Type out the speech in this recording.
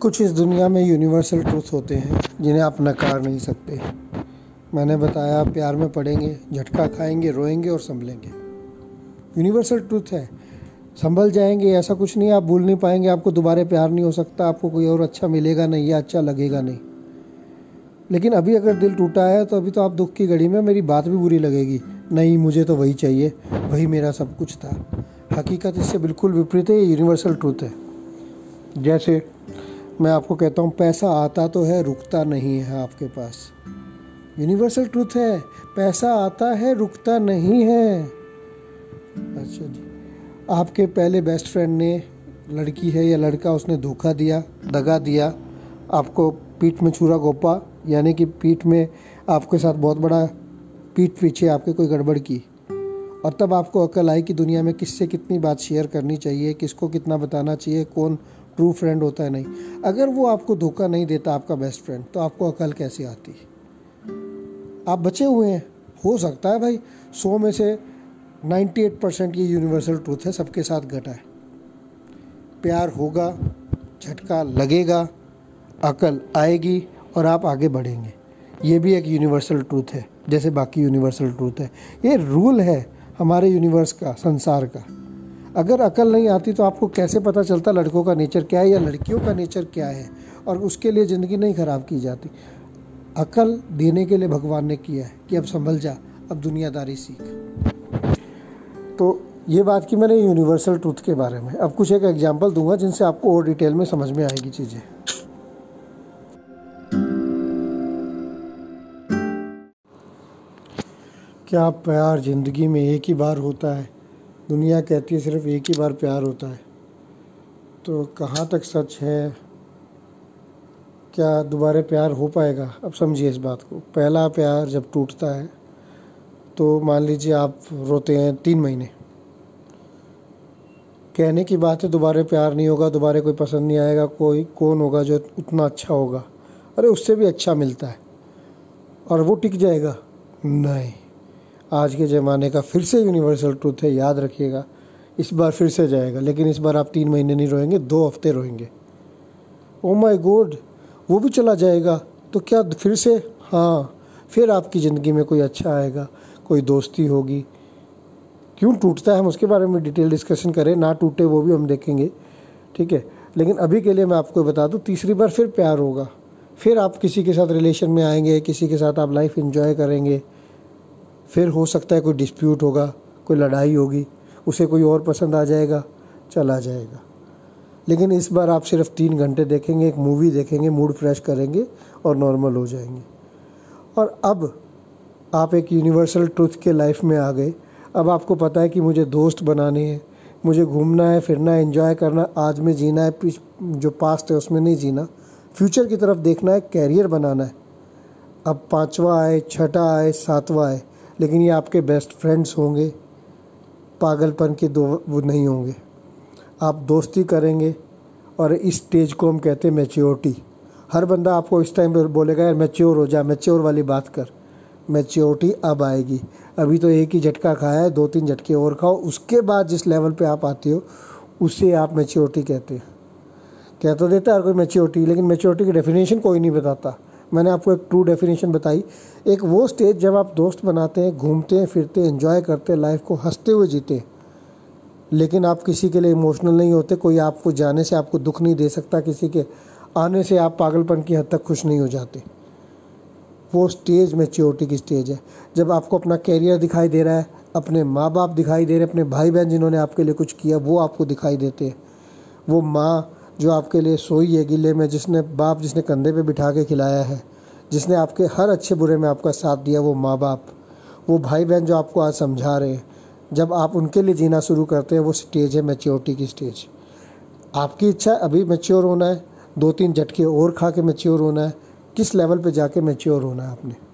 कुछ इस दुनिया में यूनिवर्सल ट्रूथ होते हैं, जिन्हें आप नकार नहीं सकते। मैंने बताया प्यार में पड़ेंगे, झटका खाएँगे, रोएँगे और संभलेंगे। यूनिवर्सल ट्रूथ है। संभल जाएँगे, ऐसा कुछ नहीं, आप भूल नहीं पाएँगे, आपको दोबारा प्यार नहीं हो सकता, आपको कोई और अच्छा मिलेगा नहीं या अच्छा लगेगा नहीं। लेकिन अभी अगर दिल टूटा है तो अभी तो आप दुख की घड़ी में मेरी बात भी बुरी लगेगी। नहीं, मुझे तो वही चाहिए, वही मेरा सब कुछ था। हकीकत इससे बिल्कुल विपरीत है यूनिवर्सल ट्रूथ है। जैसे मैं आपको कहता हूँ, पैसा आता तो है, रुकता नहीं है आपके पास। यूनिवर्सल ट्रूथ है, पैसा आता है, रुकता नहीं है। अच्छा जी। आपके पहले बेस्ट फ्रेंड ने, लड़की है या लड़का, उसने धोखा दिया, दगा दिया, आपको पीठ में छुरा गोपा, यानी कि पीठ में आपके साथ बहुत बड़ा पीठ पीछे आपके कोई गड़बड़ की। और तब आपको अकल आई कि दुनिया में किससे कितनी बात शेयर करनी चाहिए, किसको कितना बताना चाहिए, कौन ट्रू फ्रेंड होता है नहीं। अगर वो आपको धोखा नहीं देता, आपका बेस्ट फ्रेंड तो आपको अकल कैसे आती? है आप बचे हुए हैं। हो सकता है भाई, सौ में से 98 परसेंट ये यूनिवर्सल ट्रूथ है, सबके साथ घटा है। प्यार होगा, झटका लगेगा, अकल आएगी और आप आगे बढ़ेंगे। ये भी एक यूनिवर्सल ट्रूथ है, जैसे बाकी यूनिवर्सल ट्रूथ है। ये रूल है हमारे यूनिवर्स का, संसार का। अगर अकल नहीं आती तो आपको कैसे पता चलता लड़कों का नेचर क्या है या लड़कियों का नेचर क्या है? और उसके लिए ज़िंदगी नहीं ख़राब की जाती। अकल देने के लिए भगवान ने किया है कि अब संभल जा, अब दुनियादारी सीख। तो ये बात की मैंने यूनिवर्सल ट्रूथ के बारे में। अब कुछ एक एग्जांपल दूँगा जिनसे आपको और डिटेल में समझ में आएगी चीज़ें। क्या प्यार ज़िंदगी में एक ही बार होता है? दुनिया कहती है सिर्फ़ एक ही बार प्यार होता है। तो कहाँ तक सच है? क्या दोबारा प्यार हो पाएगा? अब समझिए इस बात को। पहला प्यार जब टूटता है तो मान लीजिए आप रोते हैं तीन महीने। कहने की बात है, दोबारा प्यार नहीं होगा, दोबारा कोई पसंद नहीं आएगा, कोई कौन होगा जो उतना अच्छा होगा? अरे उससे भी अच्छा मिलता है। और वो टिक जाएगा। नहीं। आज के ज़माने का फिर से यूनिवर्सल ट्रूथ है, याद रखिएगा। इस बार फिर से जाएगा, लेकिन इस बार आप तीन महीने नहीं रोएँगे, दो हफ़्ते रोएँगे। ओ माय गॉड वो भी चला जाएगा तो क्या फिर से? हाँ फिर आपकी ज़िंदगी में कोई अच्छा आएगा, कोई दोस्ती होगी। क्यों टूटता है हम उसके बारे में डिटेल डिस्कशन करें, ना टूटे वो भी हम देखेंगे, ठीक है? लेकिन अभी के लिए मैं आपको बता दूँ, तीसरी बार फिर प्यार होगा। फिर आप किसी के साथ रिलेशन में आएँगे, किसी के साथ आप लाइफ इन्जॉय करेंगे। फिर हो सकता है कोई डिस्प्यूट होगा, कोई लड़ाई होगी, उसे कोई और पसंद आ जाएगा, चला जाएगा। लेकिन इस बार आप सिर्फ़ तीन घंटे देखेंगे, एक मूवी देखेंगे मूड फ्रेश करेंगे और नॉर्मल हो जाएँगे। और अब आप एक यूनिवर्सल ट्रुथ के लाइफ में आ गए। अब आपको पता है कि मुझे दोस्त बनाने हैं, मुझे घूमना है, फिरना है इन्जॉय करना आज में जीना है जो पास्ट है उसमें नहीं जीना। फ्यूचर की तरफ़ देखना है कैरियर बनाना है। अब पाँचवा आए, छठा आए, सातवा आए लेकिन ये आपके बेस्ट फ्रेंड्स होंगे। पागलपन के दो वो नहीं होंगे। आप दोस्ती करेंगे और इस स्टेज को हम कहते हैं मेच्योरिटी हर बंदा आपको इस टाइम पर बोलेगा, यार मेच्योर हो जा मेच्योर वाली बात कर। मेच्योरिटी अब आएगी। अभी तो एक ही झटका खाया है दो तीन झटके और खाओ। उसके बाद जिस लेवल पे आप आते हो, उसे आप मेच्योरिटी कहते हैं। कह तो देता है, हर कोई मेच्योरिटी लेकिन मेच्योरिटी की डेफिनेशन कोई नहीं बताता। मैंने आपको एक ट्रू डेफिनेशन बताई। एक वो स्टेज जब आप दोस्त बनाते हैं, घूमते हैं, फिरते हैं इन्जॉय करते हैं लाइफ को हँसते हुए जीते लेकिन आप किसी के लिए इमोशनल नहीं होते, कोई आपको जाने से आपको दुख नहीं दे सकता, किसी के आने से आप पागलपन की हद तक खुश नहीं हो जाते। वो स्टेज मेच्योरिटी की स्टेज है। जब आपको अपना कैरियर दिखाई दे रहा है, अपने माँ बाप दिखाई दे रहे हैं, अपने भाई बहन जिन्होंने आपके लिए कुछ किया, वो आपको दिखाई देते हैं। वो माँ जो आपके लिए सोई है गिले में, जिसने बाप जिसने कंधे पे बिठा के खिलाया है, जिसने आपके हर अच्छे बुरे में आपका साथ दिया, वो माँ बाप वो भाई बहन जो आपको आज समझा रहे हैं। जब आप उनके लिए जीना शुरू करते हैं, वो स्टेज है मेच्योरिटी की स्टेज। आपकी इच्छा अभी मेच्योर होना है दो तीन झटके और खा के मेच्योर होना है, किस लेवल पे जाके मेच्योर होना है आपने?